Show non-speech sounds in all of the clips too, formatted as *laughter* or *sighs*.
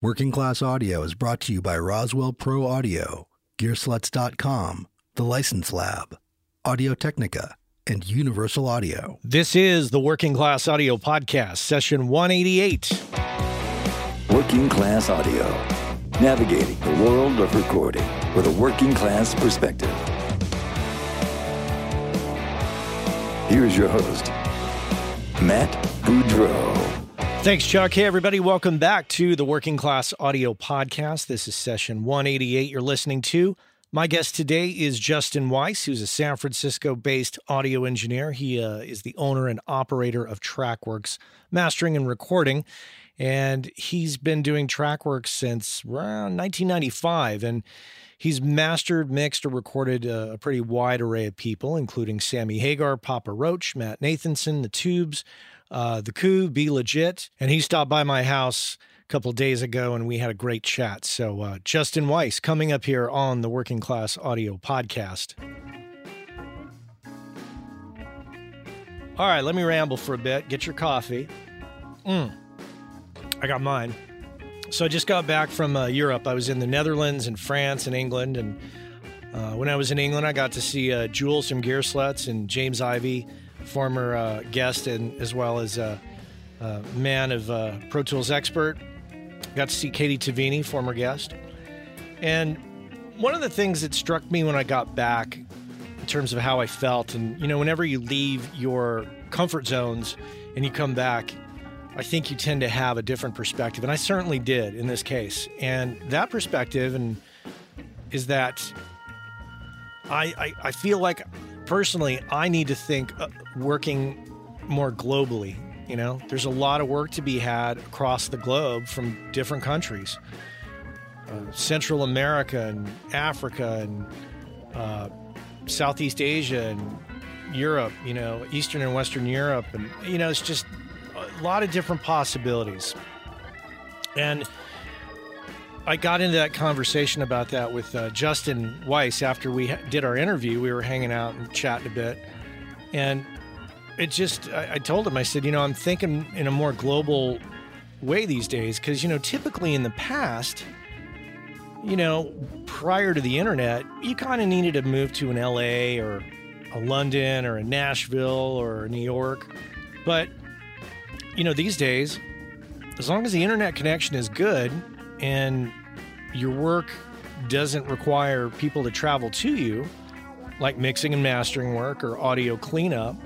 Working Class Audio is brought to you by Roswell Pro Audio, Gearslutz.com, The License Lab, Audio Technica, and Universal Audio. This is the Working Class Audio Podcast, session 188. Working Class Audio, navigating the world of recording with a working class perspective. Here's your host, Matt Boudreau. Thanks, Chuck. Hey, everybody. Welcome back to the Working Class Audio Podcast. This is session 188 you're listening to. My guest today is Justin Weiss, who's a San Francisco based audio engineer. He uh, is the owner and operator of TrakWorx Mastering and Recording. And he's been doing TrakWorx since around 1995. And he's mastered, mixed, or recorded a, a pretty wide array of people, including Sammy Hagar, Papa Roach, Matt Nathanson, The Tubes, uh, the coup B-Legit. And he stopped by my house a couple days ago and we had a great chat. So uh, justin weiss coming up here on the working class audio podcast. All right let me ramble for a bit. Get your coffee. Mm, i got mine. So i just got back from uh, europe. I was in the netherlands and france and england and uh, when i was in england i got to see uh, jules from gearslutz and james Ivey former uh, guest and as well as a, a man of uh, Pro Tools expert. Got to see Katie Tavini, former guest. And one of the things that struck me when I got back in terms of how I felt, and you know, whenever you leave your comfort zones and you come back, I think you tend to have a different perspective. And I certainly did in this case. And that perspective and is that I, I, I feel like personally, I need to think uh, working more globally. You know, there's a lot of work to be had across the globe from different countries. Uh, Central America and Africa and uh, Southeast Asia and Europe, you know, Eastern and Western Europe. And, you know, it's just a lot of different possibilities. And I got into that conversation about that with uh, Justin Weiss after we did our interview. We were hanging out and chatting a bit. And it just, I, I told him, I said, you know, I'm thinking in a more global way these days because, you know, typically in the past, you know, prior to the internet, you kind of needed to move to an LA or a London or a Nashville or a New York. But, you know, these days, as long as the internet connection is good and your work doesn't require people to travel to you, like mixing and mastering work or audio cleanup,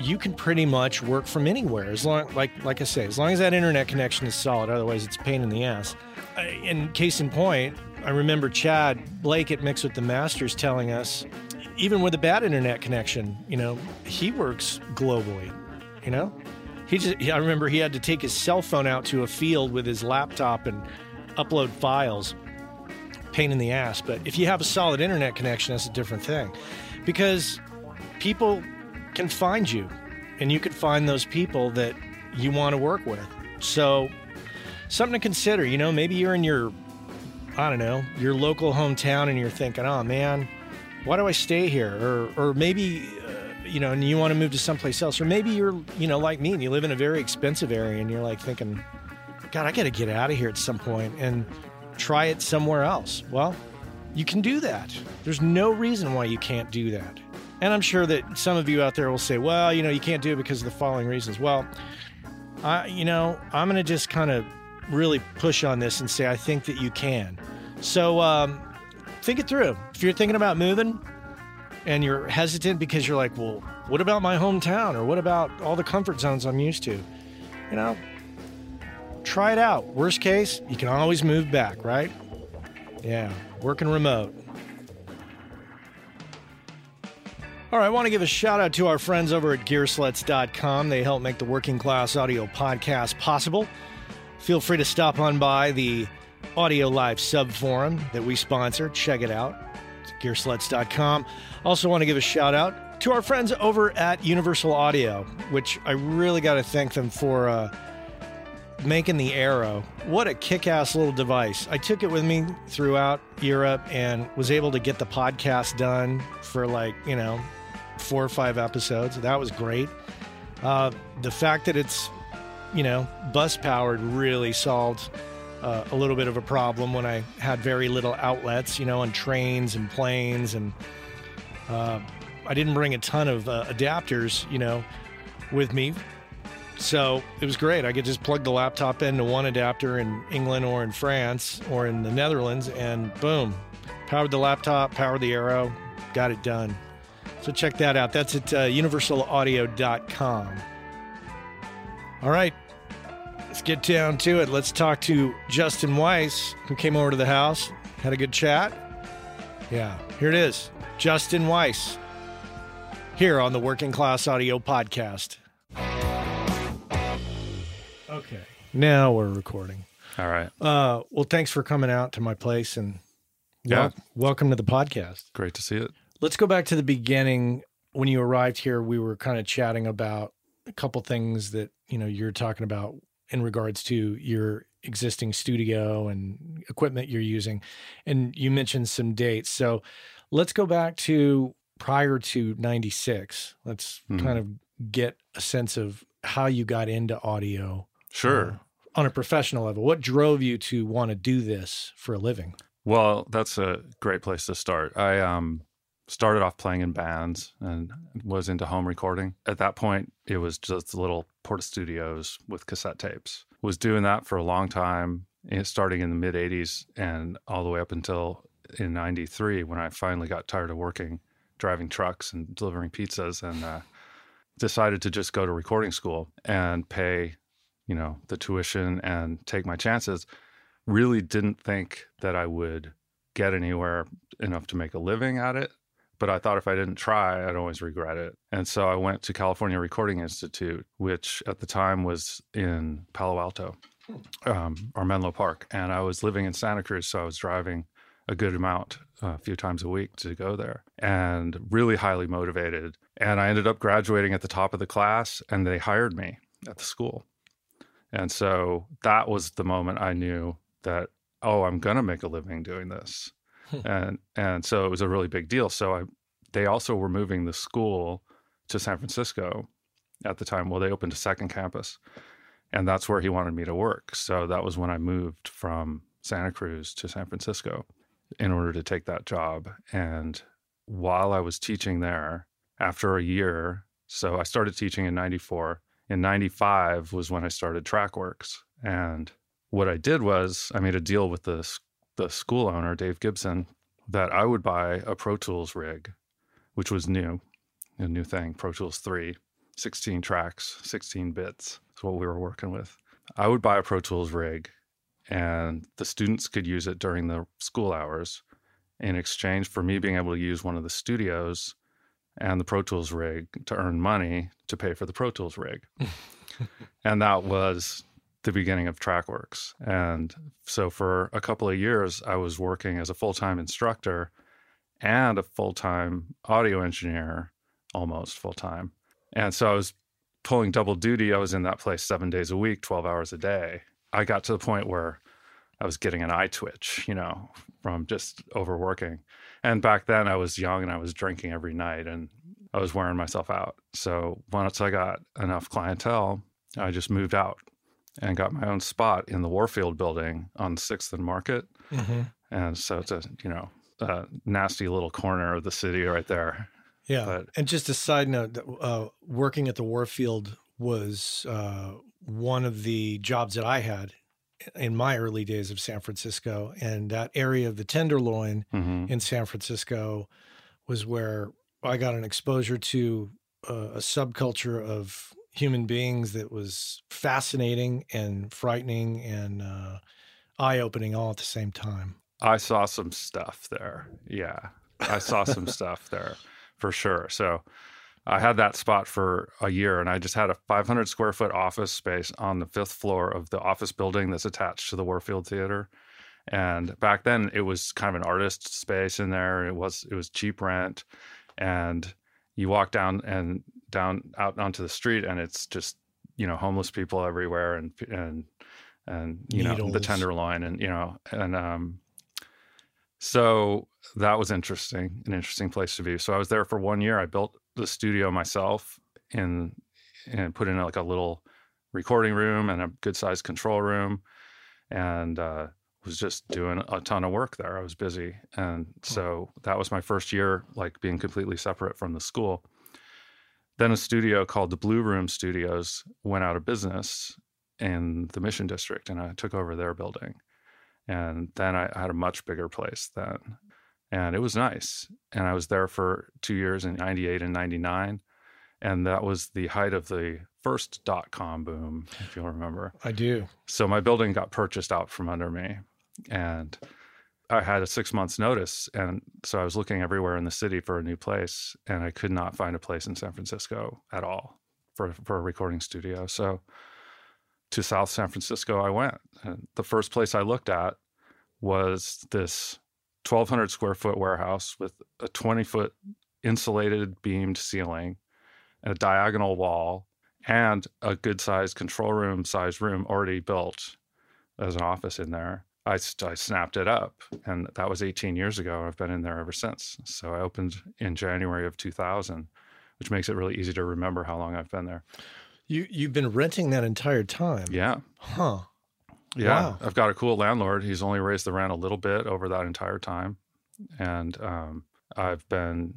you can pretty much work from anywhere as long like like I say, as long as that internet connection is solid. Otherwise, it's a pain in the ass. Uh, and case in point, I remember Tchad Blake at Mix with the Masters telling us, even with a bad internet connection, you know, he works globally. You know, he just I remember he had to take his cell phone out to a field with his laptop and upload files. Pain in the ass. But if you have a solid internet connection, that's a different thing. Because people can find you and you can find those people that you want to work with. So, something to consider. You know, maybe you're in your, I don't know, your local hometown and you're thinking, oh man, why do I stay here? Or, or maybe, uh, you know, and you want to move to someplace else. Or maybe you're, you know, like me and you live in a very expensive area and you're like thinking, God, I got to get out of here at some point and try it somewhere else. Well, you can do that. There's no reason why you can't do that. And I'm sure that some of you out there will say, well, you know, you can't do it because of the following reasons. Well, I, you know, I'm going to just kind of really push on this and say I think that you can. So um, think it through. If you're thinking about moving and you're hesitant because you're like, well, what about my hometown or what about all the comfort zones I'm used to? You know, try it out. Worst case, you can always move back, right? Yeah, working remote. All right, I want to give a shout out to our friends over at Gearslutz.com. They help make the Working Class Audio podcast possible. Feel free to stop on by the Audio Live sub forum that we sponsor. Check it out. It's Gearslutz.com. Also, want to give a shout out to our friends over at Universal Audio, which I really got to thank them for. Uh, making the Arrow. What a kick ass little device. I took it with me throughout Europe and was able to get the podcast done for like, you know, four or five episodes. That was great. Uh, the fact that it's, you know, bus powered really solved uh, a little bit of a problem when I had very little outlets, you know, on trains and planes. And uh, I didn't bring a ton of uh, adapters, you know, with me. So it was great. I could just plug the laptop into one adapter in England or in France or in the Netherlands, and boom, powered the laptop, powered the Arrow, got it done. So check that out. That's at uh, universalaudio.com. All right, let's get down to it. Let's talk to Justin Weiss, who came over to the house, had a good chat. Yeah, here it is Justin Weiss, here on the Working Class Audio Podcast. Okay, now we're recording. All right. Uh, well, thanks for coming out to my place and Yeah. wel- welcome to the podcast. Great to see it. Let's go back to the beginning. When you arrived here, we were kind of chatting about a couple things that you know you're talking about in regards to your existing studio and equipment you're using, and you mentioned some dates. So let's go back to prior to '96. Let's Mhm. kind of get a sense of how you got into audio Sure. uh, on a professional level. What drove you to want to do this for a living? Well, that's a great place to start. I um started off playing in bands and was into home recording. At that point, it was just little Portastudios with cassette tapes. Was doing that for a long time, eh, starting in the mid 80s and all the way up until in 93 when I finally got tired of working driving trucks and delivering pizzas and uh, decided to just go to recording school and pay, you know, the tuition and take my chances. Really didn't think that I would get anywhere enough to make a living at it. But I thought if I didn't try, I'd always regret it. And so I went to California Recording Institute, which at the time was in Palo Alto, um, or Menlo Park. And I was living in Santa Cruz. So I was driving a good amount uh, a few times a week to go there and really highly motivated. And I ended up graduating at the top of the class and they hired me at the school. And so that was the moment I knew that, oh, I'm going to make a living doing this. Hmm. and and so it was a really big deal. So I they also were moving the school to San Francisco at the time. Well, they opened a second campus. And that's where he wanted me to work. So that was when I moved from Santa Cruz to San Francisco in order to take that job. And while I was teaching there, after a year, so I started teaching in 94. In 95 was when I started TrakWorx. And what I did was I made a deal with the, the school owner, Dave Gibson, that I would buy a Pro Tools rig, which was new, a new thing, Pro Tools 3, 16 tracks, 16 bits is what we were working with. I would buy a Pro Tools rig and the students could use it during the school hours in exchange for me being able to use one of the studios and the Pro Tools rig to earn money to pay for the Pro Tools rig. *laughs* and that was the beginning of TrakWorx. And so for a couple of years, I was working as a full time instructor and a full time audio engineer, almost full time. And so I was pulling double duty. I was in that place seven days a week, 12 hours a day. I got to the point where I was getting an eye twitch, you know, from just overworking. And back then I was young and I was drinking every night and I was wearing myself out. So once I got enough clientele, I just moved out and got my own spot in the Warfield building on 6th and Market. Mm-hmm. And so it's a, you know, a nasty little corner of the city right there. Yeah. But- and just a side note, that, uh, working at the Warfield was uh, one of the jobs that I had in my early days of San Francisco. And that area of the Tenderloin hmm in San Francisco was where I got an exposure to uh, a subculture of human beings that was fascinating and frightening and uh, eye opening all at the same time. I saw some stuff there. Yeah. I saw some stuff there for sure. So I had that spot for a year and I just had a 500 square foot office space on the fifth floor of the office building that's attached to the Warfield Theater. And back then it was kind of an artist space in there. It was it was cheap rent and you walk down and down out onto the street and it's just, you know, homeless people everywhere and and and you know the tenderloin and you know and um so that was interesting, an interesting place to be. So I was there for one year. I built the studio myself and and put in like a little recording room and a good sized control room. and uh, was just doing a ton of work there. I was busy, and so that was my first year, like being completely separate from the school. Then a studio called the Blue Room Studios went out of business in the Mission District, and I took over their building. And then I had a much bigger place then, and it was nice. And I was there for two years in '98 and '99, and that was the height of the first dot com boom, if you'll remember. I do. So my building got purchased out from under me, and I had a six months notice, and so I was looking everywhere in the city for a new place, and I could not find a place in San Francisco at all for for a recording studio. So to South San Francisco, I went. And the first place I looked at was this 1,200 square foot warehouse with a 20 foot insulated beamed ceiling and a diagonal wall and a good sized control room sized room already built as an office in there. I, I snapped it up, and that was 18 years ago. I've been in there ever since. So I opened in January of 2000, which makes it really easy to remember how long I've been there. You you've been renting that entire time. Yeah. Huh. Yeah, Wow. I've got a cool landlord. He's only raised the rent a little bit over that entire time, and um, I've been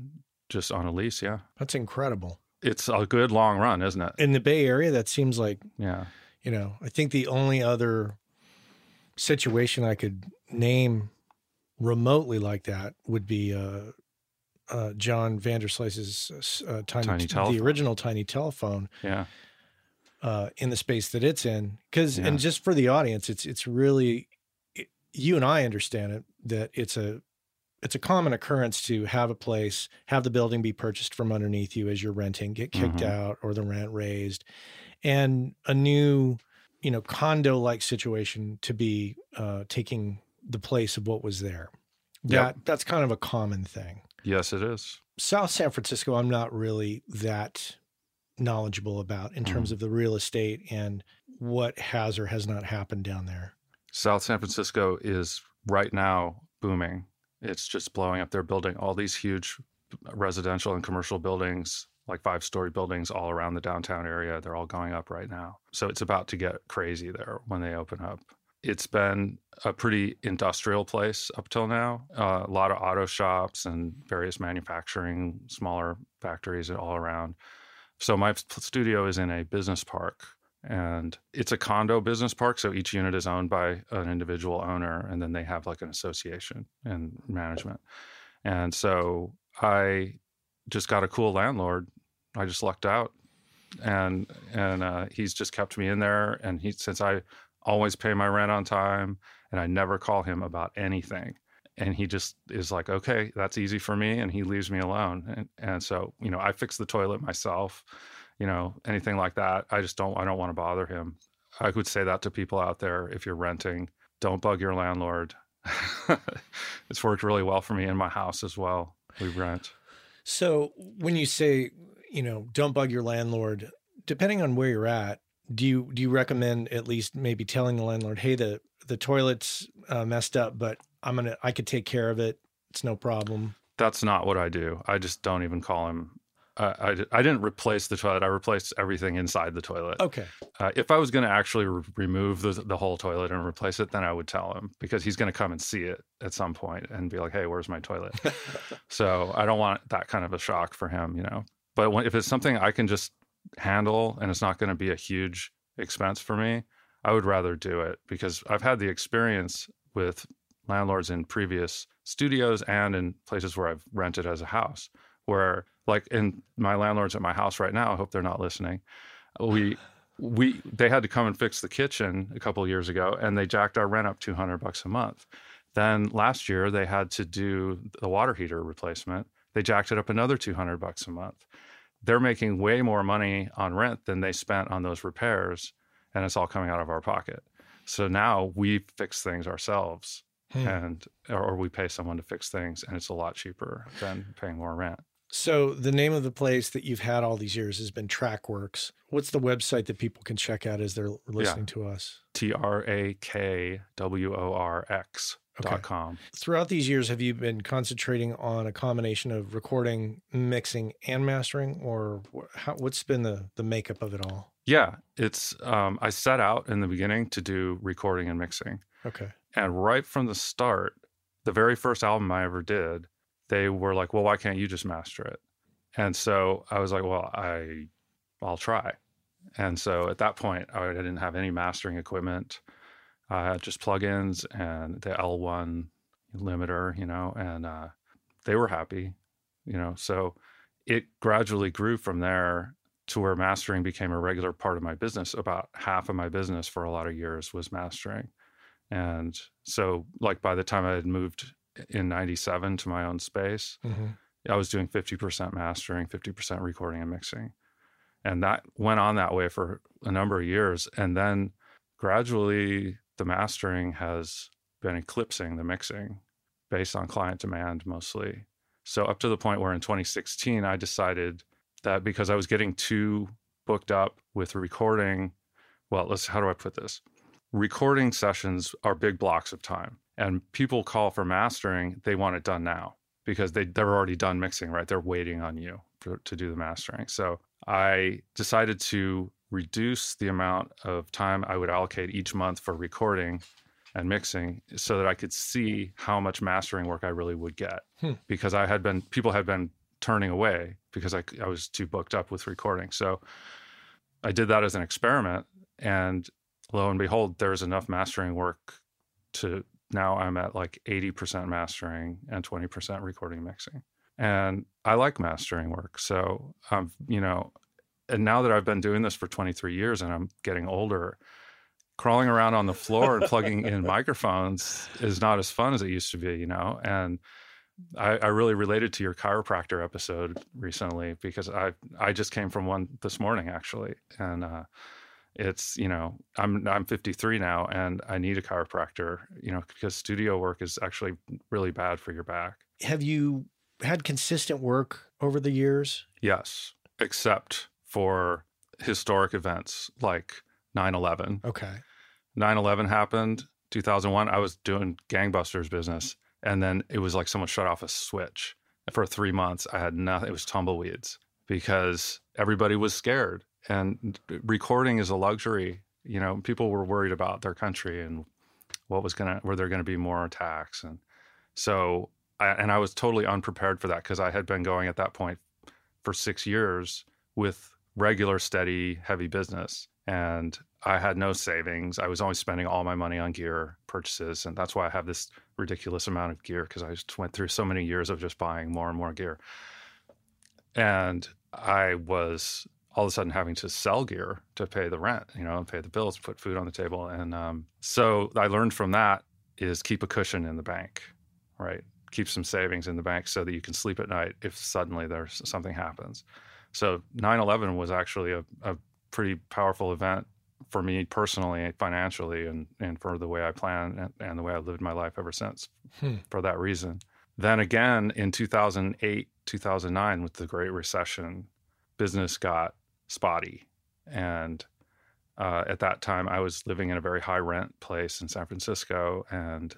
just on a lease. Yeah, That's incredible. it's a good long run, isn't it? In the Bay Area, that seems like Yeah, you know. I think the only other situation I could name remotely like that would be uh, uh, John Vanderslice's uh, tiny, Tiny the telephone. original tiny telephone. yeah, uh, in the space that it's in. Because Yeah. and just for the audience, it's it's really it, you and I understand it that it's a it's a common occurrence to have a place, have the building be purchased from underneath you as you're renting, get kicked Mhm. out, or the rent raised, and a new you know condo like situation to be uh, taking the place of what was there. Yep. That that's kind of a common thing. yes, it is. South San Francisco, I'm not really that knowledgeable about in terms of the real estate and what has or has not happened down there. South San Francisco is right now booming. It's just blowing up. They're building all these huge residential and commercial buildings, like five story buildings all around the downtown area. They're all going up right now. So it's about to get crazy there when they open up. It's been a pretty industrial place up till now. Uh, a lot of auto shops and various manufacturing, smaller factories all around. So my studio is in a business park and it's a condo business park so each unit is owned by an individual owner and then they have like an association and management. And so i just got a cool landlord. I just lucked out. And and uh, he's just kept me in there and he since i always pay my rent on time and i never call him about anything and he just is like okay that's easy for me and he leaves me alone and, and so you know i fix the toilet myself you know anything like that. I just don't i don't want to bother him. I would say that to people out there if you're renting don't bug your landlord. *laughs* It's worked really well for me in my house as well. We rent. So when you say, you know, don't bug your landlord, depending on where you're at, do you do you recommend at least maybe telling the landlord, hey, the the toilet's uh, messed up, but I'm gonna I could take care of it. It's no problem. that's not what i do i just don't even call him uh, I, I didn't replace the toilet i replaced everything inside the toilet Okay. Uh, if I was going to actually re- remove the, the whole toilet and replace it, then I would tell him because he's going to come and see it at some point and be like, "Hey, where's my toilet?" *laughs* so I don't want that kind of a shock for him, you know. But when, if it's something I can just handle and it's not going to be a huge expense for me, I would rather do it because I've had the experience with landlords in previous studios and in places where I've rented as a house, where like in my landlords at my house right now, I hope they're not listening. We we they had to come and fix the kitchen a couple years ago and they jacked our rent up 200 bucks a month. Then last year they had to do the water heater replacement. They jacked it up another 200 bucks a month. They're making way more money on rent than they spent on those repairs and it's all coming out of our pocket so now we fix things ourselves Hmm. and or, we pay someone to fix things and it's a lot cheaper than paying more rent So the name of the place that you've had all these years has been TrakWorx. What's the website that people can check out as they're listening to us? t-r-a-k-w-o-r-x Okay. dot com Throughout these years, have you been concentrating on a combination of recording, mixing, and mastering, or how, what's been the the makeup of it all? Yeah, it's. Um, I set out in the beginning to do recording and mixing, Okay. and right from the start, the very first album I ever did, they were like, "Well, why can't you just master it?" And so I was like, "Well, I, I'll try." And so at that point, I didn't have any mastering equipment. I had just plugins and the L1 limiter, you know, and uh, they were happy, you know. So it gradually grew from there to where mastering became a regular part of my business. About half of my business for a lot of years was mastering. And so, like, by the time I had moved in 97 to my own space, hmm I was doing 50% mastering, 50% recording and mixing. And that went on that way for a number of years. And then gradually, the mastering has been eclipsing the mixing based on client demand mostly. So, up to the point where in 2016, I decided that because I was getting too booked up with recording, well, let's, how do I put this? Recording sessions are big blocks of time. And people call for mastering, they want it done now because they they're already done mixing, right? They're waiting on you for, to do the mastering. So I decided to reduce the amount of time I would allocate each month for recording and mixing so that I could see how much mastering work I really would get Hmm. because I had been people had been turning away because I, I was too booked up with recording. So I did that as an experiment and lo and behold there's enough mastering work to now I'm at like 80% mastering and 20% recording mixing. And I like mastering work. So I'm, you know, and now that I've been doing this for 23 years and I'm getting older, crawling around on the floor and plugging in microphones is not as fun as it used to be, you know? And I, I really related to your chiropractor episode recently because I I just came from one this morning actually. And uh it's you know i'm i'm 53 now and i need a chiropractor you know because studio work is actually really bad for your back Have you had consistent work over the years? yes except for historic events like 9-11 Okay. 9-11 happened 2001 i was doing gangbusters business and then it was like someone shut off a switch for three months i had nothing it was tumbleweeds because everybody was scared and recording is a luxury you know people were worried about their country and what was gonna were there gonna be more attacks and so I, and i was totally unprepared for that because i had been going at that point for six years with regular steady heavy business and i had no savings i was always spending all my money on gear purchases and that's why i have this ridiculous amount of gear because i just went through so many years of just buying more and more gear and i was all of a sudden having to sell gear to pay the rent, you know, and pay the bills, put food on the table. And um, so I learned from that is keep a cushion in the bank, right? Keep some savings in the bank so that you can sleep at night if suddenly there's something happens. So 9/11 was actually a, a pretty powerful event for me personally, financially, and and for the way I plan and, and the way I've lived my life ever since. Hmm. For that reason. Then again in 2008, 2009, with the Great Recession, business got spotty. And uh, at that time, I was living in a very high rent place in San Francisco, and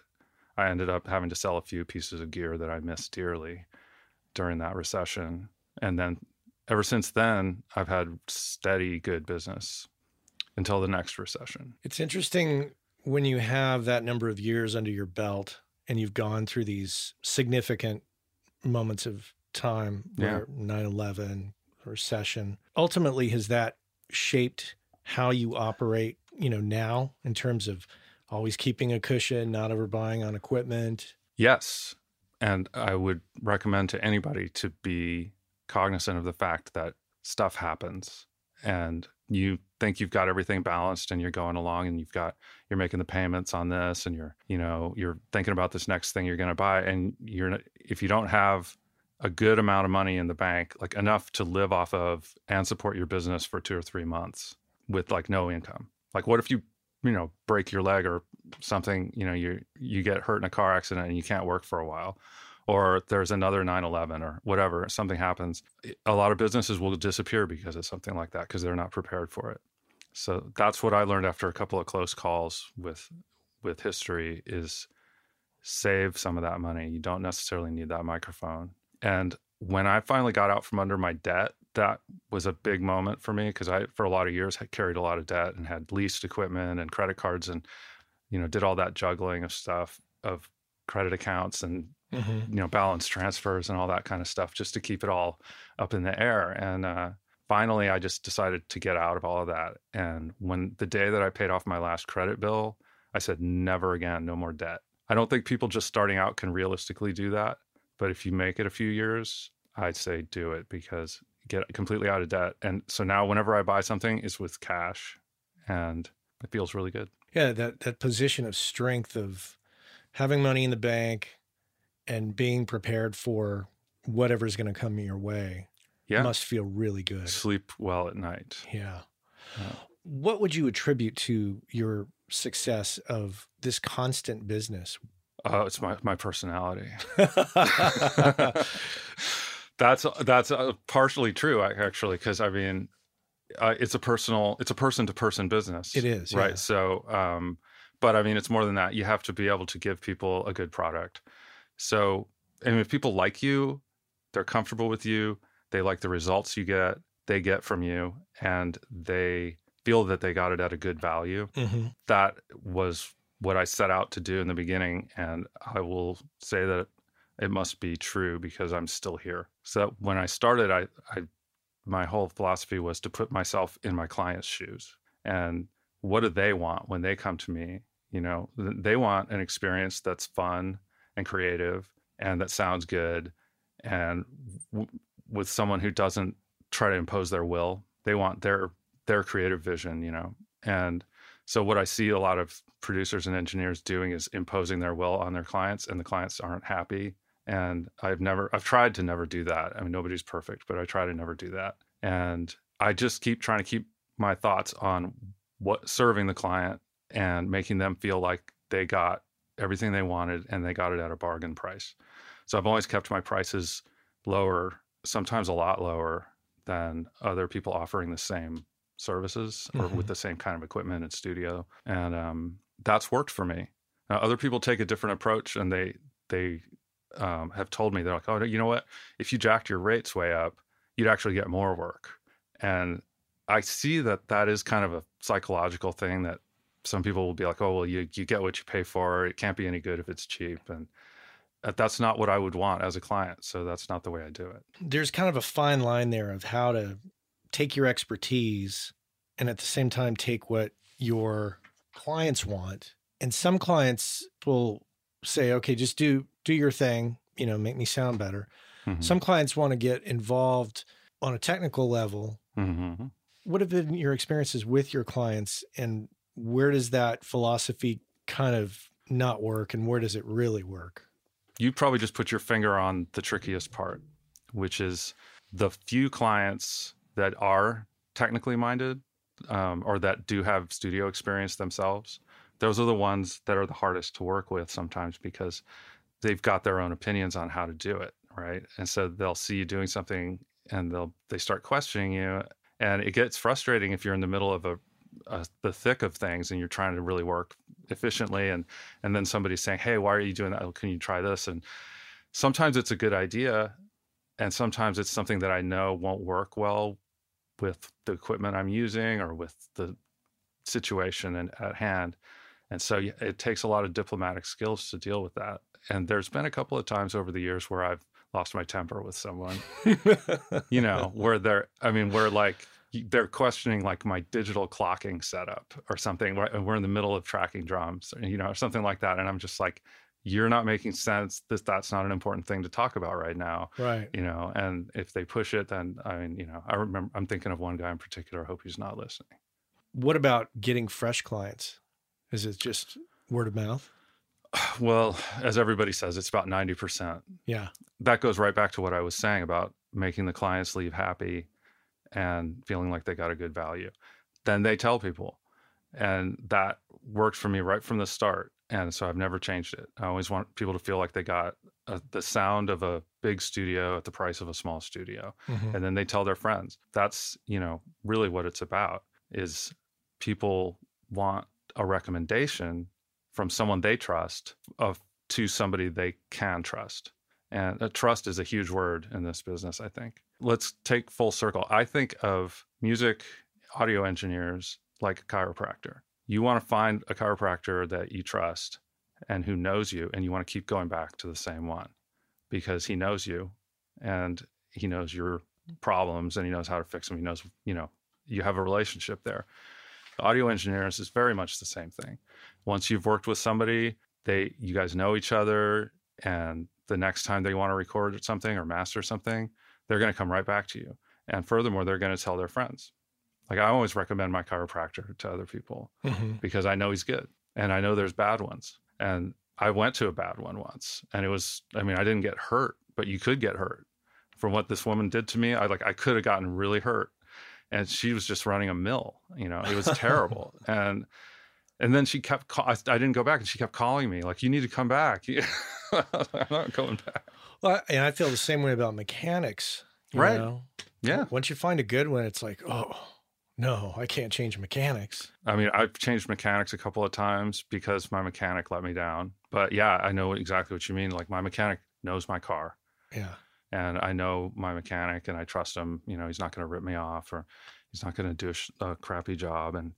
I ended up having to sell a few pieces of gear that I missed dearly during that recession. And then ever since then, I've had steady, good business until the next recession. It's interesting when you have that number of years under your belt and you've gone through these significant moments of time Yeah. where 9-11 recession ultimately has that shaped how you operate you know now in terms of always keeping a cushion not overbuying on equipment Yes. And I would recommend to anybody to be cognizant of the fact that stuff happens and you think you've got everything balanced and you're going along and you've got you're making the payments on this and you're you know you're thinking about this next thing you're going to buy and you're if you don't have a good amount of money in the bank like enough to live off of and support your business for 2 or 3 months with like no income. Like what if you you know break your leg or something you know you you get hurt in a car accident and you can't work for a while or there's another 9-11 or whatever something happens a lot of businesses will disappear because of something like that because they're not prepared for it. So that's what i learned after a couple of close calls with with history is save some of that money. You don't necessarily need that microphone. And when i finally got out from under my debt that was a big moment for me because I, for a lot of years, had carried a lot of debt and had leased equipment and credit cards and, you know, did all that juggling of stuff of credit accounts and, Mm-hmm. you know, balance transfers and all that kind of stuff just to keep it all up in the air. And uh, finally, I just decided to get out of all of that. And when the day that I paid off my last credit bill, I said, never again, no more debt. I don't think people just starting out can realistically do that. But if you make it a few years, I'd say do it because get completely out of debt. And so now whenever I buy something, it's with cash and it feels really good. Yeah, that that position of strength of having money in the bank and being prepared for whatever's going to come your way Yeah. must feel really good. Sleep well at night. Yeah. Yeah. What would you attribute to your success of this constant business? Oh, it's my, my personality. *laughs* *laughs* that's that's uh, partially true actually because i mean uh, it's a personal it's a person to person business It is, right yeah. so um but i mean it's more than that you have to be able to give people a good product so mean if people like you they're comfortable with you they like the results you get they get from you and they feel that they got it at a good value hmm that was what I set out to do in the beginning. And I will say that it must be true because I'm still here. So when I started, I, I my whole philosophy was to put myself in my client's shoes. And what do they want when they come to me? You know, they want an experience that's fun and creative and that sounds good and w- with someone who doesn't try to impose their will. They want their their creative vision, you know. And so what I see a lot of producers and engineers doing is imposing their will on their clients and the clients aren't happy. And I've never I've tried to never do that. I mean nobody's perfect, but I try to never do that. And I just keep trying to keep my thoughts on what serving the client and making them feel like they got everything they wanted and they got it at a bargain price. So I've always kept my prices lower, sometimes a lot lower than other people offering the same services or Mhm. with the same kind of equipment and studio. And um, that's worked for me. Now, other people take a different approach and they they um, have told me they're like, oh, you know what? If you jacked your rates way up, you'd actually get more work. And I see that that is kind of a psychological thing that some people will be like, oh, well, you you get what you pay for. It can't be any good if it's cheap. And that's not what I would want as a client. So that's not the way I do it. There's kind of a fine line there of how to take your expertise and at the same time take what your clients want. And some clients will say, okay, just do do your thing, you know, make me sound better. Mhm. Some clients want to get involved on a technical level. Mhm. What have been your experiences with your clients and where does that philosophy kind of not work and where does it really work? you probably just put your finger on the trickiest part, which is the few clients that are technically minded um, or that do have studio experience themselves. Those are the ones that are the hardest to work with sometimes because they've got their own opinions on how to do it, right? And so they'll see you doing something and they'll they start questioning you, and it gets frustrating if you're in the middle of a, the thick of things and you're trying to really work efficiently and and then somebody's saying hey why are you doing that? Oh, can you try this? And sometimes it's a good idea and sometimes it's something that i know won't work well with the equipment i'm using or with the situation and at hand. And so it takes a lot of diplomatic skills to deal with that. And there's been a couple of times over the years where i've lost my temper with someone. *laughs* You know where they're i mean where like they're questioning like my digital clocking setup or something and we're in the middle of tracking drums you know or something like that and i'm just like you're not making sense this that's not an important thing to talk about right now right. you know and if they push it then i mean you know i remember i'm thinking of one guy in particular i hope he's not listening What about getting fresh clients? Is it just word of mouth? *sighs* well as everybody says it's about 90% Yeah. that goes right back to what I was saying about making the clients leave happy and feeling like they got a good value. Then they tell people. And that worked for me right from the start. And so I've never changed it. I always want people to feel like they got a, the sound of a big studio at the price of a small studio. Mhm. And then they tell their friends. That's, you know, really what it's about is people want a recommendation from someone they trust of to somebody they can trust And uh, trust is a huge word in this business, I think. Let's take full circle. I think of music audio engineers like a chiropractor. You want to find a chiropractor that you trust and who knows you, and you want to keep going back to the same one because he knows you and he knows your problems and he knows how to fix them. He knows, you know, you have a relationship there. The audio engineers is very much the same thing. Once you've worked with somebody, they you guys know each other and the next time they want to record something or master something, they're going to come right back to you. And furthermore, they're going to tell their friends. Like I always recommend my chiropractor to other people Mm-hmm. because I know he's good and I know there's bad ones. And I went to a bad one once and it was, I mean, I didn't get hurt, but you could get hurt from what this woman did to me. I like, I could have gotten really hurt and she was just running a mill, you know, it was *laughs* terrible. and, and then she kept, call- I, I didn't go back and she kept calling me like, you need to come back. *laughs* I'm not going back. Well, and I feel the same way about mechanics. you Right. know? Yeah. Once you find a good one, it's like, oh no, I can't change mechanics. I mean, I've changed mechanics a couple of times because my mechanic let me down. But yeah, I know exactly what you mean. Like my mechanic knows my car. Yeah. and I know my mechanic and I trust him. You know, he's not going to rip me off or he's not going to do a, sh- a crappy job. And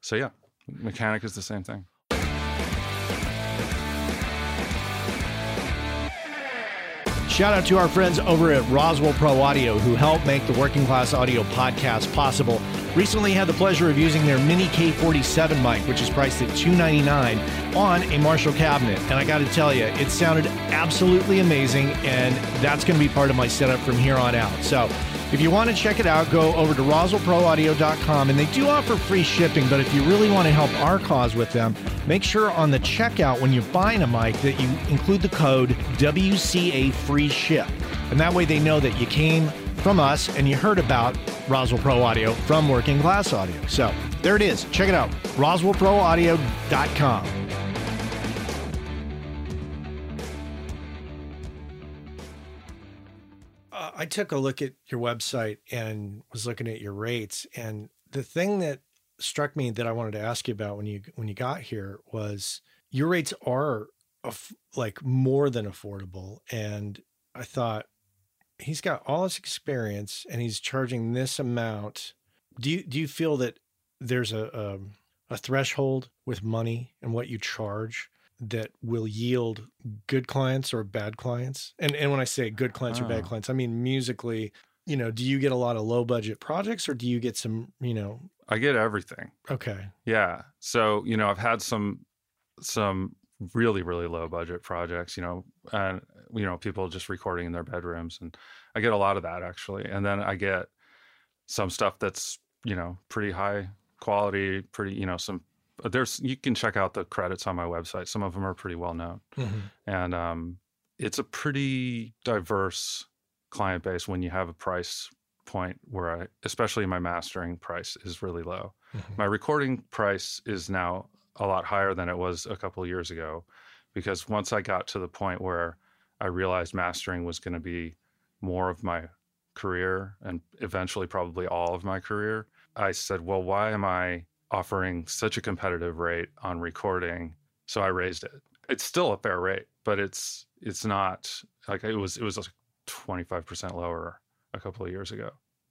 so, yeah, mechanic is the same thing. Shout out to our friends over at Roswell Pro Audio who help make the Working Class Audio podcast possible. Recently had the pleasure of using their Mini K47 mic, which is priced at 299 on a Marshall cabinet. And I got to tell you, it sounded absolutely amazing. And that's going to be part of my setup from here on out. So if you want to check it out, go over to roswellproaudio.com. And they do offer free shipping. But if you really want to help our cause with them, make sure on the checkout when you're buying a mic that you include the code WCA free ship. And that way they know that you came from us and you heard about Roswell Pro Audio from Working Class Audio. So there it is. Check it out. RoswellProAudio.com. I took a look at your website and was looking at your rates. And the thing that struck me that I wanted to ask you about when you when you got here was your rates are aff- like more than affordable. And I thought he's got all this experience and he's charging this amount. Do you do you feel that there's a a, a threshold with money and what you charge that will yield good clients or bad clients? And and when I say good clients or bad Oh. clients, I mean musically. You know, do you get a lot of low budget projects or do you get some? You know, I get everything. okay, Yeah. So, you know, I've had some, some really, really low budget projects, you know, and, you know, people just recording in their bedrooms. And I get a lot of that actually. And then I get some stuff that's, you know, pretty high quality, pretty, you know, some, there's, you can check out the credits on my website. Some of them are pretty well known. and um, it's a pretty diverse client base when you have a price point where I, especially my mastering price is really low. Mhm. My recording price is now a lot higher than it was a couple of years ago, because once I got to the point where I realized mastering was going to be more of my career and eventually probably all of my career, I said, well, why am I offering such a competitive rate on recording? So I raised it. It's still a fair rate, but it's it's not like it was it was like 25% lower a couple of years ago.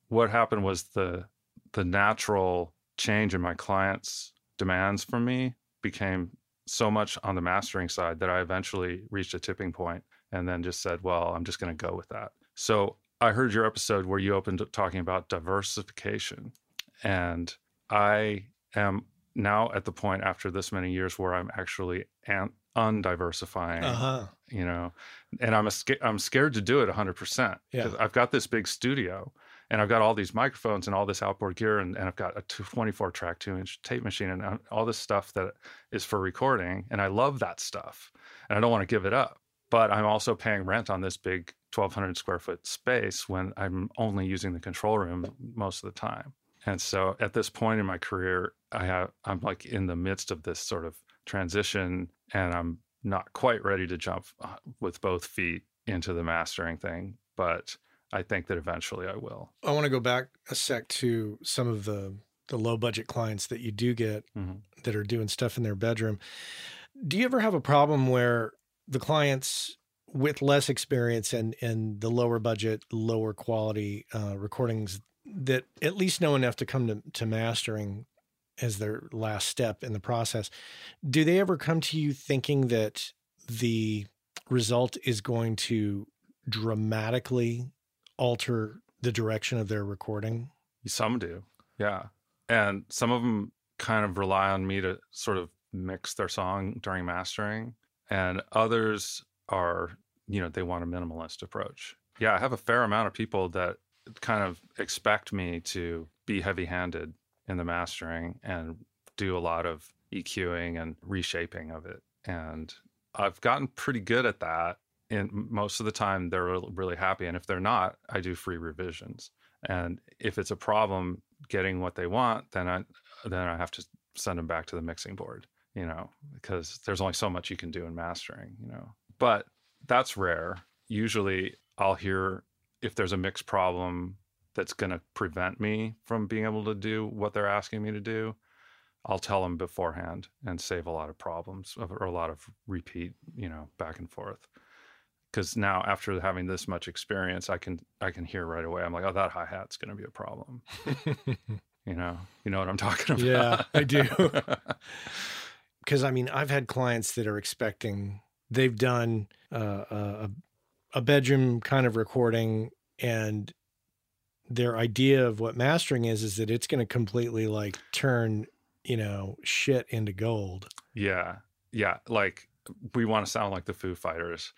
What happened was the the natural change in my clients' demands from me became so much on the mastering side that I eventually reached a tipping point and then just said, well, I'm just going to go with that. So I heard your episode where you opened up talking about diversification. And I am now at the point after this many years where I'm actually an- undiversifying, uh huh, you know, and I'm a sca- I'm scared to do it 100% Yeah. I've got this big studio and I've got all these microphones and all this outboard gear and, and I've got a 24 track two inch tape machine and uh, all this stuff that is for recording and I love that stuff and I don't want to give it up but I'm also paying rent on this big 1200 square foot space when I'm only using the control room most of the time and so at this point in my career I have I'm like in the midst of this sort of transition and I'm not quite ready to jump uh, with both feet into the mastering thing but I think that eventually I will. I want to go back a sec to some of the the low budget clients that you do get Mhm. that are doing stuff in their bedroom. Do you ever have a problem where the clients with less experience and and the lower budget, lower quality uh, recordings that at least know enough to come to, to mastering as their last step in the process. Do they ever come to you thinking that the result is going to dramatically alter the direction of their recording? Some do, yeah, and some of them kind of rely on me to sort of mix their song during mastering, and others are, you know, they want a minimalist approach. Yeah, I have a fair amount of people that kind of expect me to be heavy-handed in the mastering and do a lot of EQing and reshaping of it. And I've gotten pretty good at that. And most of the time, they're really happy. And if they're not, I do free revisions. And if it's a problem getting what they want, then I then I have to send them back to the mixing board. You know, because there's only so much you can do in mastering. You know, but that's rare. Usually, I'll hear if there's a mix problem that's going to prevent me from being able to do what they're asking me to do, I'll tell them beforehand and save a lot of problems or a lot of repeat, you know, back and forth. Because now, after having this much experience, I can I can hear right away. I'm like, oh, that hi hat's going to be a problem. *laughs* you know, you know what I'm *laughs* talking about. Yeah, I do. *laughs* Because I mean, I've had clients that are expecting they've done uh, a a bedroom kind of recording and their idea of what mastering is is that it's going to completely like turn you know shit into gold. Yeah. Yeah like we want to sound like the foo fighters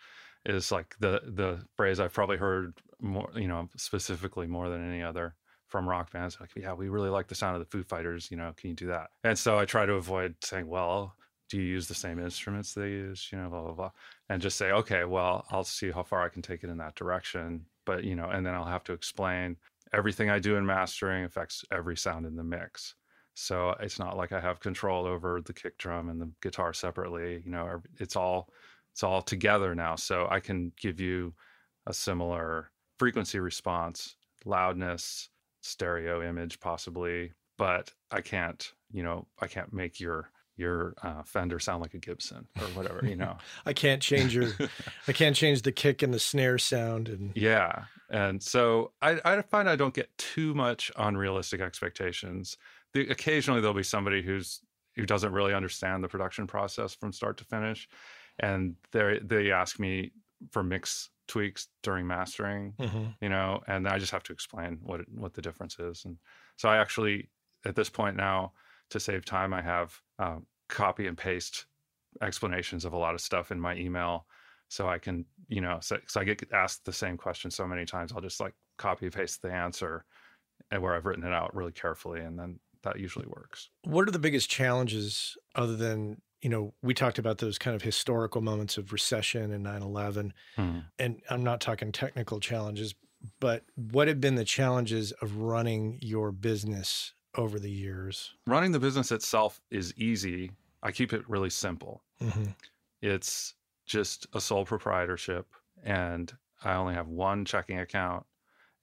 is like the the phrase i've probably heard more you know specifically more than any other from rock bands. Like yeah we really like the sound of the foo fighters you know can you do that? And so i try to avoid saying well do you use the same instruments they use? You know blah blah blah. And just say okay well i'll see how far i can take it in that direction. But you know and then i'll have to explain everything I do in mastering affects every sound in the mix. So it's not like I have control over the kick drum and the guitar separately. You know, it's all it's all together now. So I can give you a similar frequency response, loudness, stereo image possibly, but I can't, you know, I can't make your your uh, Fender sound like a Gibson or whatever, you know. *laughs* I can't change your, *laughs* I can't change the kick and the snare sound. And yeah, and so I, I find I don't get too much unrealistic expectations. The, occasionally there'll be somebody who's who doesn't really understand the production process from start to finish, and they they ask me for mix tweaks during mastering, mm-hmm. you know, and I just have to explain what what the difference is. And so I actually at this point now to save time, I have uh, copy and paste explanations of a lot of stuff in my email so I can, you know, so, so I get asked the same question so many times, I'll just like copy and paste the answer and where I've written it out really carefully, and then that usually works. What are the biggest challenges other than you know we talked about those kind of historical moments of recession and 9-11 hmm. and i'm not talking technical challenges but what have been the challenges of running your business over the years running the business itself is easy i keep it really simple mm-hmm. it's just a sole proprietorship and I only have one checking account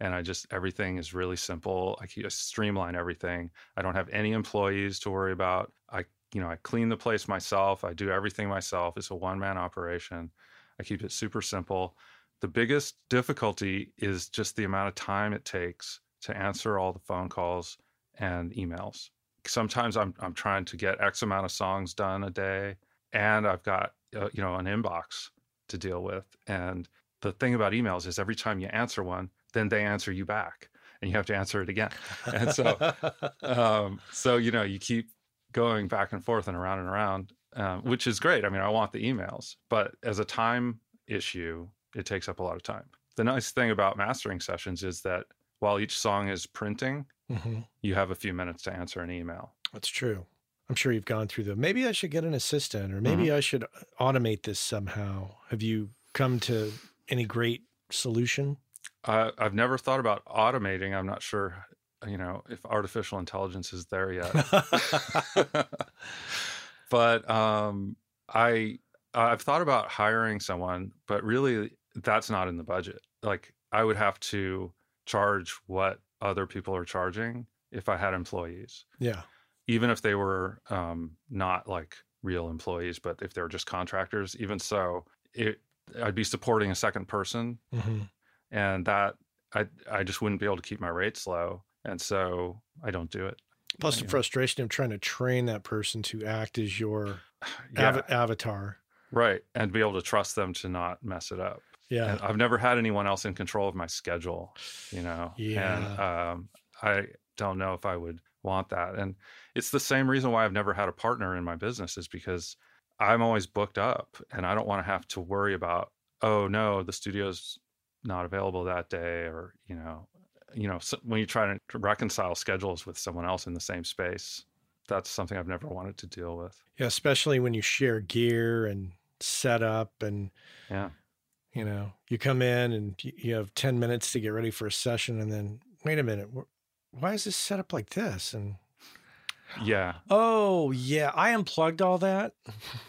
and I just everything is really simple. I, keep, I streamline everything. I don't have any employees to worry about. I you know I clean the place myself. I do everything myself. It's a one man operation. I keep it super simple. The biggest difficulty is just the amount of time it takes to answer all the phone calls and emails. Sometimes I'm I'm trying to get X amount of songs done a day, and I've got uh, you know an inbox to deal with. And the thing about emails is every time you answer one then they answer you back and you have to answer it again. And so *laughs* um, so you know you keep going back and forth and around and around um, which is great. I mean i want the emails but as a time issue it takes up a lot of time. The nice thing about mastering sessions is that while each song is printing mm-hmm. you have a few minutes to answer an email that's true I'm sure you've gone through the maybe I should get an assistant or maybe mm-hmm. I should automate this somehow. Have you come to any great solution? Uh, I've never thought about automating. I'm not sure, you know, if artificial intelligence is there yet. *laughs* but um, I I've thought about hiring someone, but really that's not in the budget. Like I would have to charge what other people are charging if I had employees. Yeah even if they were um, not like real employees, but if they were just contractors, even so, it I'd be supporting a second person, hmm and that I I just wouldn't be able to keep my rates low, and so I don't do it. Plus the frustration of trying to train that person to act as your *sighs* Yeah, av- avatar. right, and be able to trust them to not mess it up. Yeah. And I've never had anyone else in control of my schedule, you know. And Yeah. um, I don't know if I would want that. And it's the same reason why I've never had a partner in my business is because I'm always booked up and I don't want to have to worry about, oh no, the studio's not available that day or, you know, you know, so when you try to reconcile schedules with someone else in the same space, that's something I've never wanted to deal with. Yeah, especially when you share gear and setup and Yeah. You know, you come in and you have 10 minutes to get ready for a session and then wait a minute, wh- why is this set up like this? And Yeah. oh, yeah, I unplugged all that.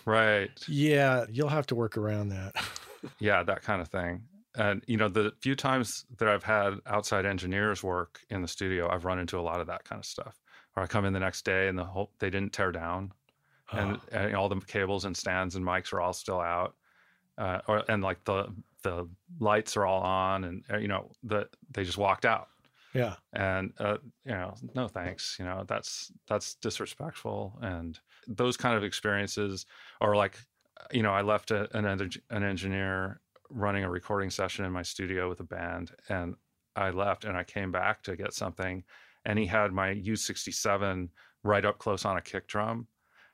Right. Yeah, you'll have to work around that. *laughs* yeah that kind of thing and you know the few times that i've had outside engineers work in the studio i've run into a lot of that kind of stuff or i come in the next day and the whole they didn't tear down and, Oh, and all the cables and stands and mics are all still out uh, or and like the the lights are all on and uh, you know the they just walked out. Yeah. and uh, you know no thanks you know that's that's disrespectful. And those kind of experiences or like you know i left a, an, an engineer running a recording session in my studio with a band and i left and i came back to get something and he had my u67 right up close on a kick drum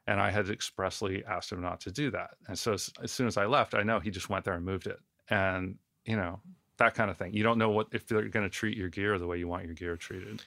and i had expressly asked him not to do that and so as, soon as i left i know he just went there and moved it and you know that kind of thing. You don't know what if they're going to treat your gear the way you want your gear treated.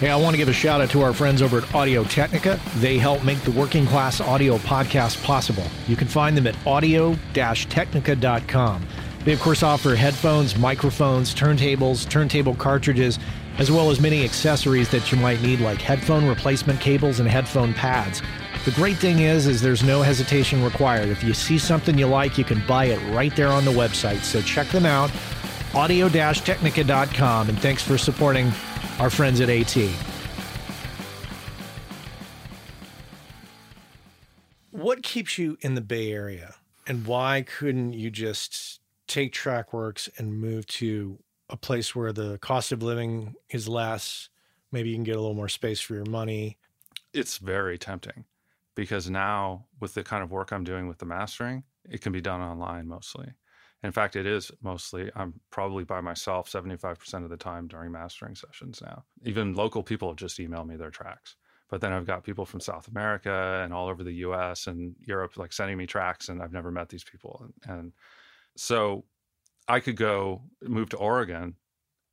Hey, I want to give a shout out to our friends over at Audio Technica. They help make the Working Class Audio podcast possible. You can find them at audio technica.com. They, of course, offer headphones, microphones, turntables, turntable cartridges, as well as many accessories that you might need, like headphone replacement cables and headphone pads. The great thing is, is there's no hesitation required. If you see something you like, you can buy it right there on the website. So check them out, audio-technica.com, and thanks for supporting our friends at AT. What keeps you in the Bay Area, and why couldn't you just take TrakWorx and move to a place where the cost of living is less? Maybe you can get a little more space for your money. It's very tempting because now with the kind of work I'm doing with the mastering, it can be done online mostly. In fact, it is mostly, I'm probably by myself 75% of the time during mastering sessions now. Even local people have just emailed me their tracks. But then I've got people from South America and all over the US and Europe like sending me tracks, and I've never met these people. And, and so I could go move to Oregon,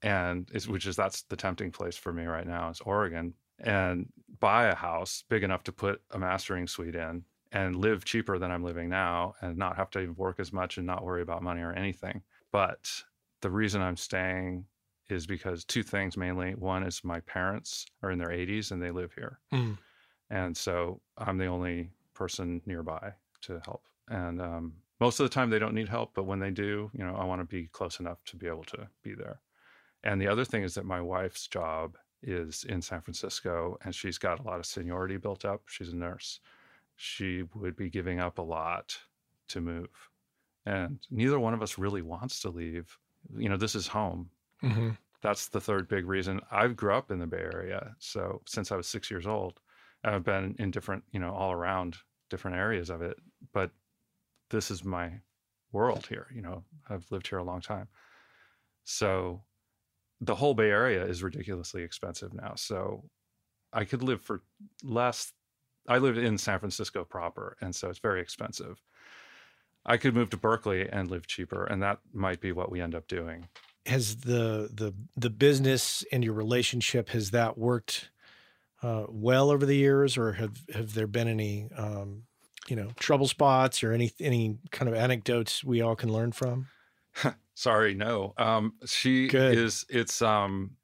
and which is that's the tempting place for me right now is Oregon, and buy a house big enough to put a mastering suite in and live cheaper than I'm living now and not have to work as much and not worry about money or anything. But the reason I'm staying is because two things mainly. One is my parents are in their 80s and they live here. Mm. And so I'm the only person nearby to help. And um, most of the time they don't need help, but when they do, you know, I want to be close enough to be able to be there. And the other thing is that my wife's job is in San Francisco and she's got a lot of seniority built up. She's a nurse. She would be giving up a lot to move. And neither one of us really wants to leave. You know, this is home. hmm That's the third big reason. I've grew up in the Bay Area. So since I was six years old, I've been in different, you know, all around different areas of it. But this is my world here. You know, I've lived here a long time. So the whole Bay Area is ridiculously expensive now. So I could live for less. I live in San Francisco proper, and so it's very expensive. I could move to Berkeley and live cheaper, and that might be what we end up doing. Has the the the business and your relationship has that worked uh, well over the years, or have have there been any um, you know trouble spots or any any kind of anecdotes we all can learn from? *laughs* Sorry, no. Um, she Good. is. It's. Um,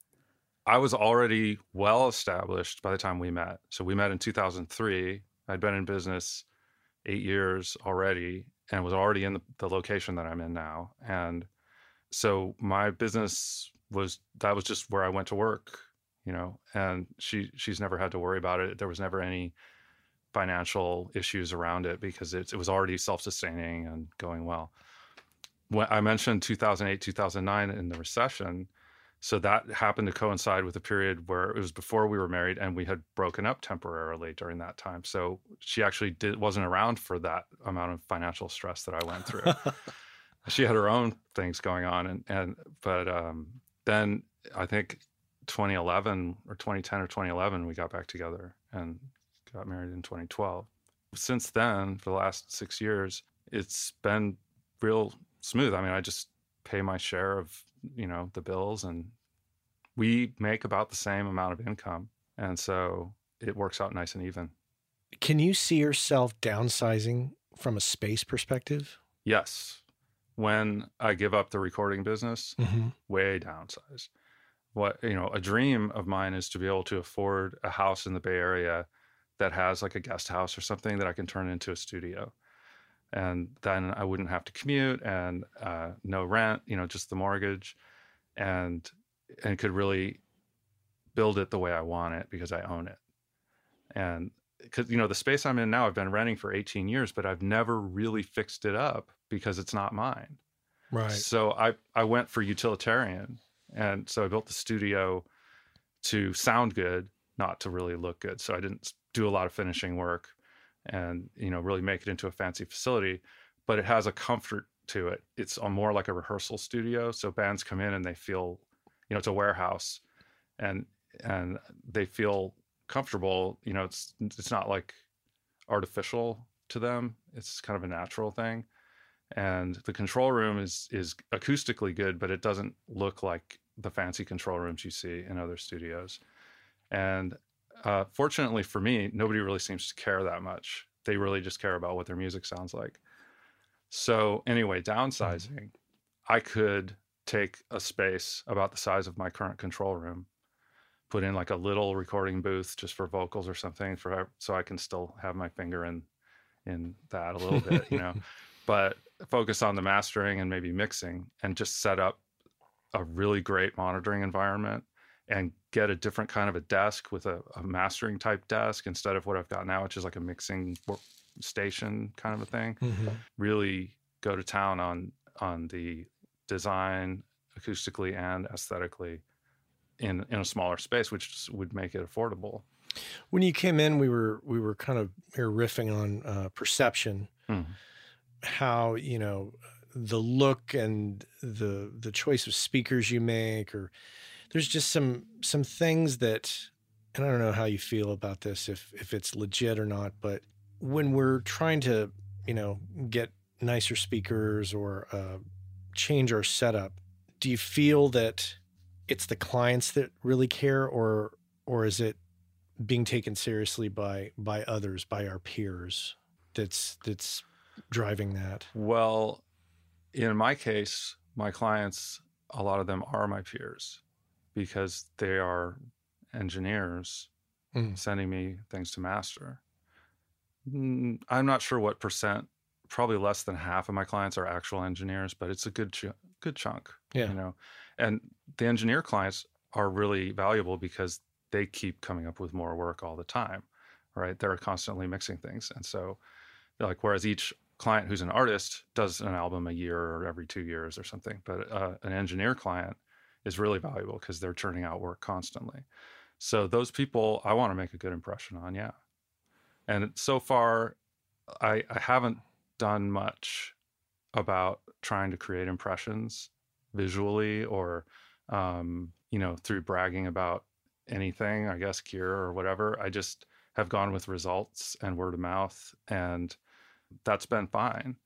I was already well established by the time we met. So we met in 2003. I'd been in business eight years already, and was already in the, the location that I'm in now. And so my business was that was just where I went to work, you know. And she she's never had to worry about it. There was never any financial issues around it because it, it was already self-sustaining and going well. When I mentioned 2008, 2009 in the recession, so that happened to coincide with a period where it was before we were married and we had broken up temporarily during that time. So she actually did, wasn't around for that amount of financial stress that I went through. *laughs* she had her own things going on and and but um, then I think 2011 or 2010 or 2011 we got back together and got married in 2012. Since then, for the last 6 years, it's been real smooth. I mean, I just pay my share of, you know, the bills and we make about the same amount of income. And so it works out nice and even. Can you see yourself downsizing from a space perspective? Yes. When I give up the recording business, Mm-hmm. way downsize. What, you know, a dream of mine is to be able to afford a house in the Bay Area that has like a guest house or something that I can turn into a studio. And then I wouldn't have to commute and uh, no rent, you know, just the mortgage and and could really build it the way I want it because I own it. And because you know the space I'm in now, I've been renting for 18 years, but I've never really fixed it up because it's not mine. Right. So I I went for utilitarian, and so I built the studio to sound good, not to really look good. So I didn't do a lot of finishing work, and you know really make it into a fancy facility, but it has a comfort to it. It's more like a rehearsal studio, so bands come in and they feel, you know, it's a warehouse, and and they feel comfortable. You know, it's it's not like artificial to them. It's kind of a natural thing and the control room is is acoustically good but it doesn't look like the fancy control rooms you see in other studios and uh, fortunately for me nobody really seems to care that much. They really just care about what their music sounds like. So anyway downsizing i could take a space about the size of my current control room put in like a little recording booth just for vocals or something for so i can still have my finger in in that a little bit you know? *laughs* But focus on the mastering and maybe mixing and just set up a really great monitoring environment and get a different kind of a desk with a, a mastering type desk instead of what I've got now, which is like a mixing station kind of a thing. Mm-hmm. Really go to town on on the design acoustically and aesthetically in in a smaller space, which would make it affordable. When you came in, we were we were kind of we riffing on uh, perception, Mhm. how you know the look and the the choice of speakers you make, or there's just some some things that, and I don't know how you feel about this, if if it's legit or not, but when we're trying to you know get nicer speakers or uh, change our setup, do you feel that it's the clients that really care, or or is it being taken seriously by by others, by our peers. That's that's driving that. Well, in my case, my clients, a lot of them are my peers because they are engineers Mm. sending me things to master. I'm not sure what percent, probably less than half of my clients are actual engineers, but it's a good ch- good chunk. Yeah. You know, and the engineer clients are really valuable because they keep coming up with more work all the time, right? They're constantly mixing things, and so like whereas each client who's an artist does an album a year or every two years or something, but uh, an engineer client is really valuable because they're churning out work constantly. So those people I want to make a good impression on, yeah. And so far, I, I haven't done much about trying to create impressions visually or, um, you know, through bragging about anything, I guess, gear or whatever. I just have gone with results and word of mouth, and that's been fine.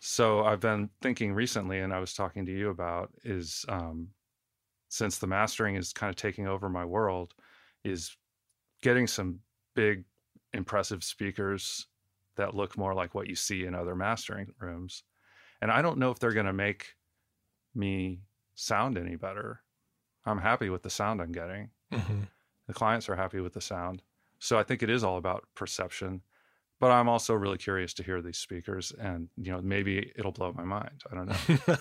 So I've been thinking recently, and I was talking to you about is um, since the mastering is kind of taking over my world, is getting some big, impressive speakers that look more like what you see in other mastering rooms. And I don't know if they're going to make me sound any better. I'm happy with the sound I'm getting. Mm-hmm. The clients are happy with the sound. So I think it is all about perception. But I'm also really curious to hear these speakers, and you know maybe it'll blow my mind. I don't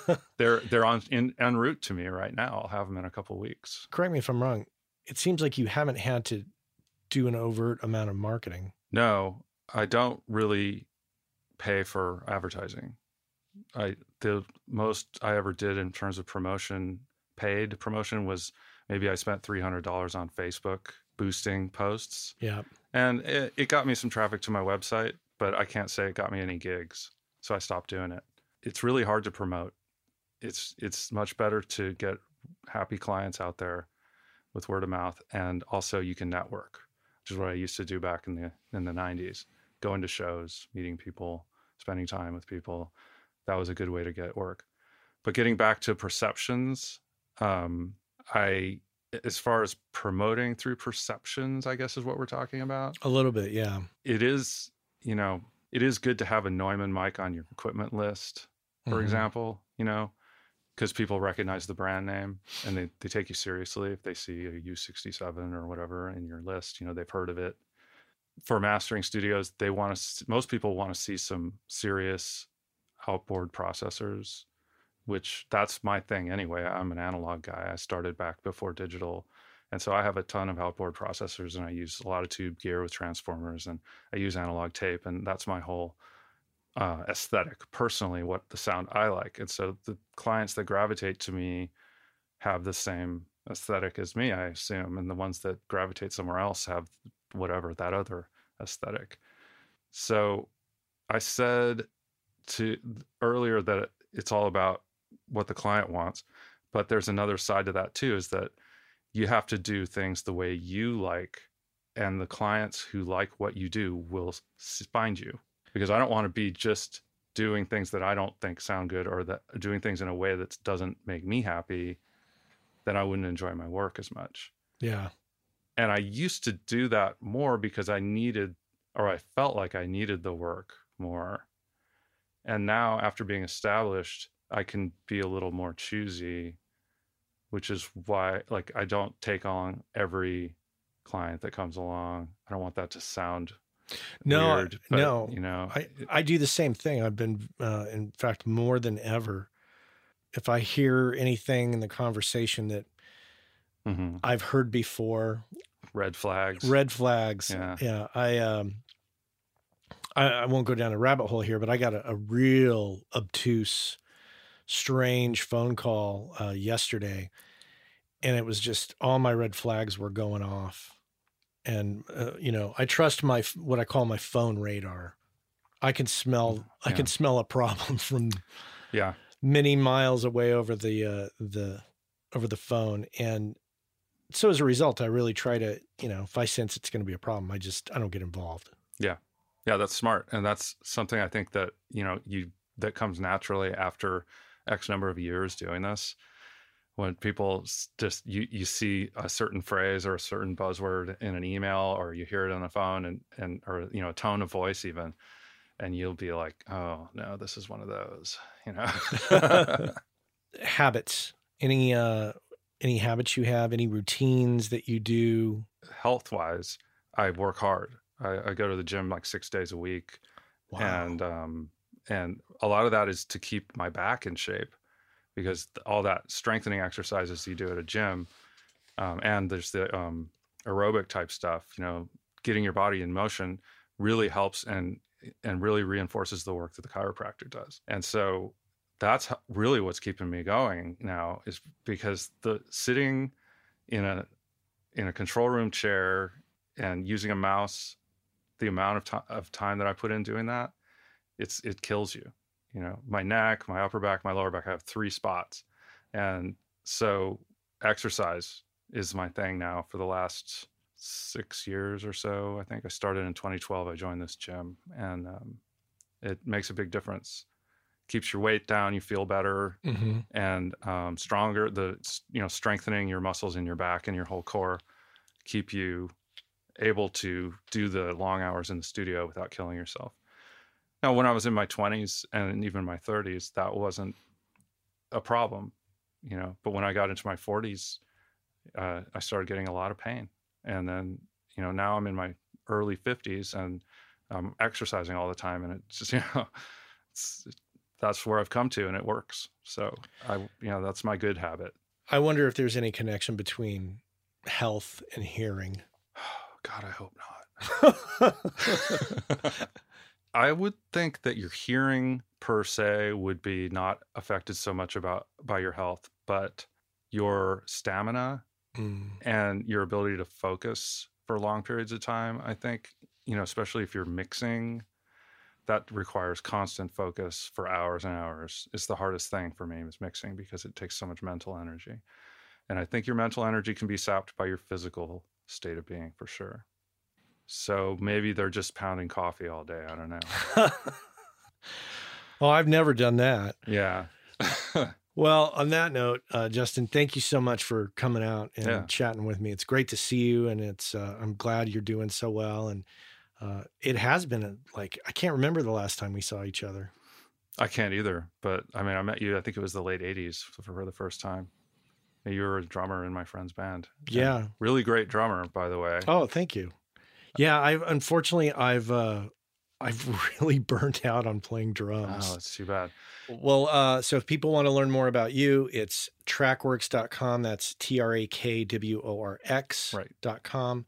know. *laughs* they're they're on in en route to me right now. I'll have them in a couple weeks. Correct me if I'm wrong. It seems like you haven't had to do an overt amount of marketing. No, I don't really pay for advertising. I the most I ever did in terms of promotion, paid promotion was maybe I spent three hundred dollars on Facebook boosting posts, Yeah. and it, it got me some traffic to my website, but I can't say it got me any gigs, so I stopped doing it. It's really hard to promote. It's it's much better to get happy clients out there with word of mouth, and also you can network, which is what I used to do back in the in the '90s. Going to shows, meeting people, spending time with people. That was a good way to get work. But getting back to perceptions, um, I as far as promoting through perceptions, I guess is what we're talking about. A little bit. Yeah. It is, you know, it is good to have a Neumann mic on your equipment list, for Mhm. example, you know, because people recognize the brand name and they, they take you seriously if they see a U67 or whatever in your list, you know, they've heard of it. For mastering studios, they want to, most people want to see some serious outboard processors, which that's my thing anyway. I'm an analog guy. I started back before digital. And so I have a ton of outboard processors and I use a lot of tube gear with transformers and I use analog tape. And that's my whole uh, aesthetic personally, what the sound I like. And so the clients that gravitate to me have the same aesthetic as me, I assume. And the ones that gravitate somewhere else have whatever that other aesthetic. So I said to earlier that it's all about what the client wants, but there's another side to that too is that you have to do things the way you like and the clients who like what you do will find you because I don't want to be just doing things that I don't think sound good or that doing things in a way that doesn't make me happy then I wouldn't enjoy my work as much Yeah. and I used to do that more because I needed or I felt like I needed the work more. And now after being established, I can be a little more choosy, which is why like I don't take on every client that comes along. I don't want that to sound No, weird, but, no. you know, I, I do the same thing. I've been, uh, in fact, more than ever. If I hear anything in the conversation that mhm. I've heard before, red flags. red flags. Yeah. Yeah. I, um, I, I won't go down a rabbit hole here, but I got a, a real obtuse, strange phone call uh, yesterday, and it was just all my red flags were going off. And uh, you know, I trust my what I call my phone radar. I can smell. I can smell a problem *laughs* from Yeah. many miles away over the uh, the over the phone, and so as a result, I really try to you know if I sense it's going to be a problem, I just I don't get involved. Yeah yeah, that's smart. And that's something I think that, you know, you that comes naturally after X number of years doing this. When people just you you see a certain phrase or a certain buzzword in an email or you hear it on the phone and and or you know, a tone of voice even and you'll be like, "Oh, no, this is one of those," you know. *laughs* *laughs* Habits, any uh any habits you have, any routines that you do. Health-wise, I work hard. I, I go to the gym like 6 days a week. Wow. and um and a lot of that is to keep my back in shape because all that strengthening exercises you do at a gym um, and there's the um, aerobic type stuff you know getting your body in motion really helps and and really reinforces the work that the chiropractor does. And so that's really what's keeping me going now is because the sitting in a in a control room chair and using a mouse the amount of, ti of time that I put in doing that, it's it kills you. You know, my neck, my upper back, my lower back. I have three spots, and so exercise is my thing now for the last six years or so. I think I started in 2012. I joined this gym, and um, it makes a big difference. Keeps your weight down. You feel better hmm and um, stronger. The you know strengthening your muscles in your back and your whole core keep you able to do the long hours in the studio without killing yourself. Now, when I was in my 20s and even my 30s, that wasn't a problem, you know. But when I got into my 40s, uh, I started getting a lot of pain, and then you know now I'm in my early 50s and I'm exercising all the time, and it's just *laughs* you know, it's, that's where I've come to, and it works. So I, you know, that's my good habit. I wonder if there's any connection between health and hearing. *sighs* God, I hope not. *laughs* *laughs* I would think that your hearing per se would be not affected so much about by your health, but your stamina Mm. and your ability to focus for long periods of time, I think, you know, especially if you're mixing, that requires constant focus for hours and hours. It's the hardest thing for me is mixing because it takes so much mental energy. And I think your mental energy can be sapped by your physical state of being for sure. So maybe they're just pounding coffee all day. I don't know. *laughs* oh, I've never done that. Yeah. *laughs* Well, on that note, uh, Justin, thank you so much for coming out and Yeah. chatting with me. It's great to see you, and it's uh, I'm glad you're doing so well. And uh, it has been a, like I can't remember the last time we saw each other. I can't either. But I mean, I met you, I think it was the late 80s for the first time. You were a drummer in my friend's band. And Yeah. Really great drummer, by the way. Oh, thank you. Yeah, I unfortunately I've uh, I've *laughs* really burnt out on playing drums. Oh, that's too bad. Well, uh, so if people want to learn more about you, it's trakworx.com. That's T R A K W O R X Right. dot com.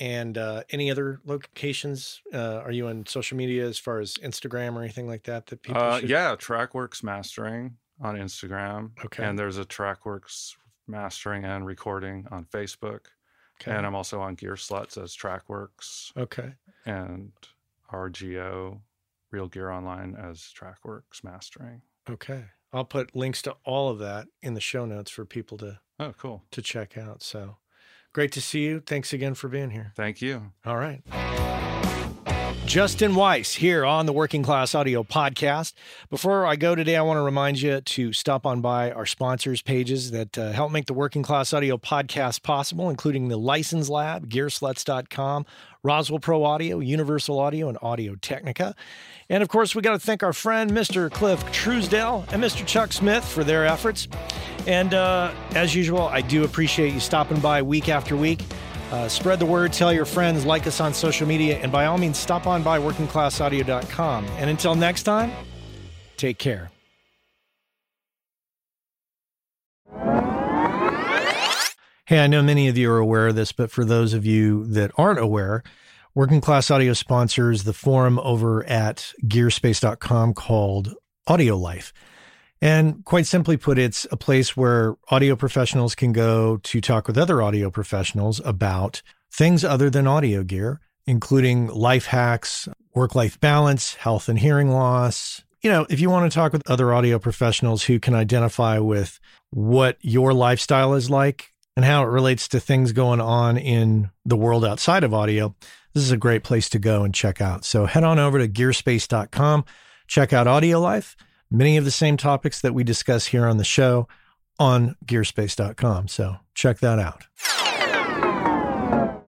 And uh, any other locations? Uh, are you on social media as far as Instagram or anything like that that people Uh, should? yeah, TrakWorx Mastering on Instagram. Okay. And there's a TrakWorx Mastering and Recording on Facebook. Okay. And I'm also on Gearslutz as TrakWorx okay. and RGO, Real Gear Online as TrakWorx Mastering. Okay. I'll put links to all of that in the show notes for people to Oh, cool. to check out. So great to see you. Thanks again for being here. Thank you. All right. Justin Weiss here on the Working Class Audio Podcast. Before I go today, I want to remind you to stop on by our sponsors pages that uh, help make the Working Class Audio Podcast possible, including the License Lab, Gearslutz.com, Roswell Pro Audio, Universal Audio, and Audio Technica. And of course, we got to thank our friend Mr. Cliff Truesdale and Mr. Chuck Smith for their efforts. And uh, as usual, I do appreciate you stopping by week after week. Uh, spread the word, tell your friends, like us on social media, and by all means, stop on by workingclassaudio.com. And until next time, take care. Hey, I know many of you are aware of this, but for those of you that aren't aware, Working Class Audio sponsors the forum over at gearspace.com called Audio Life. And quite simply put, it's a place where audio professionals can go to talk with other audio professionals about things other than audio gear, including life hacks, work life balance, health and hearing loss. You know, if you want to talk with other audio professionals who can identify with what your lifestyle is like and how it relates to things going on in the world outside of audio, this is a great place to go and check out. So head on over to gearspace.com, check out Audio Life many of the same topics that we discuss here on the show on gearspace.com. So check that out.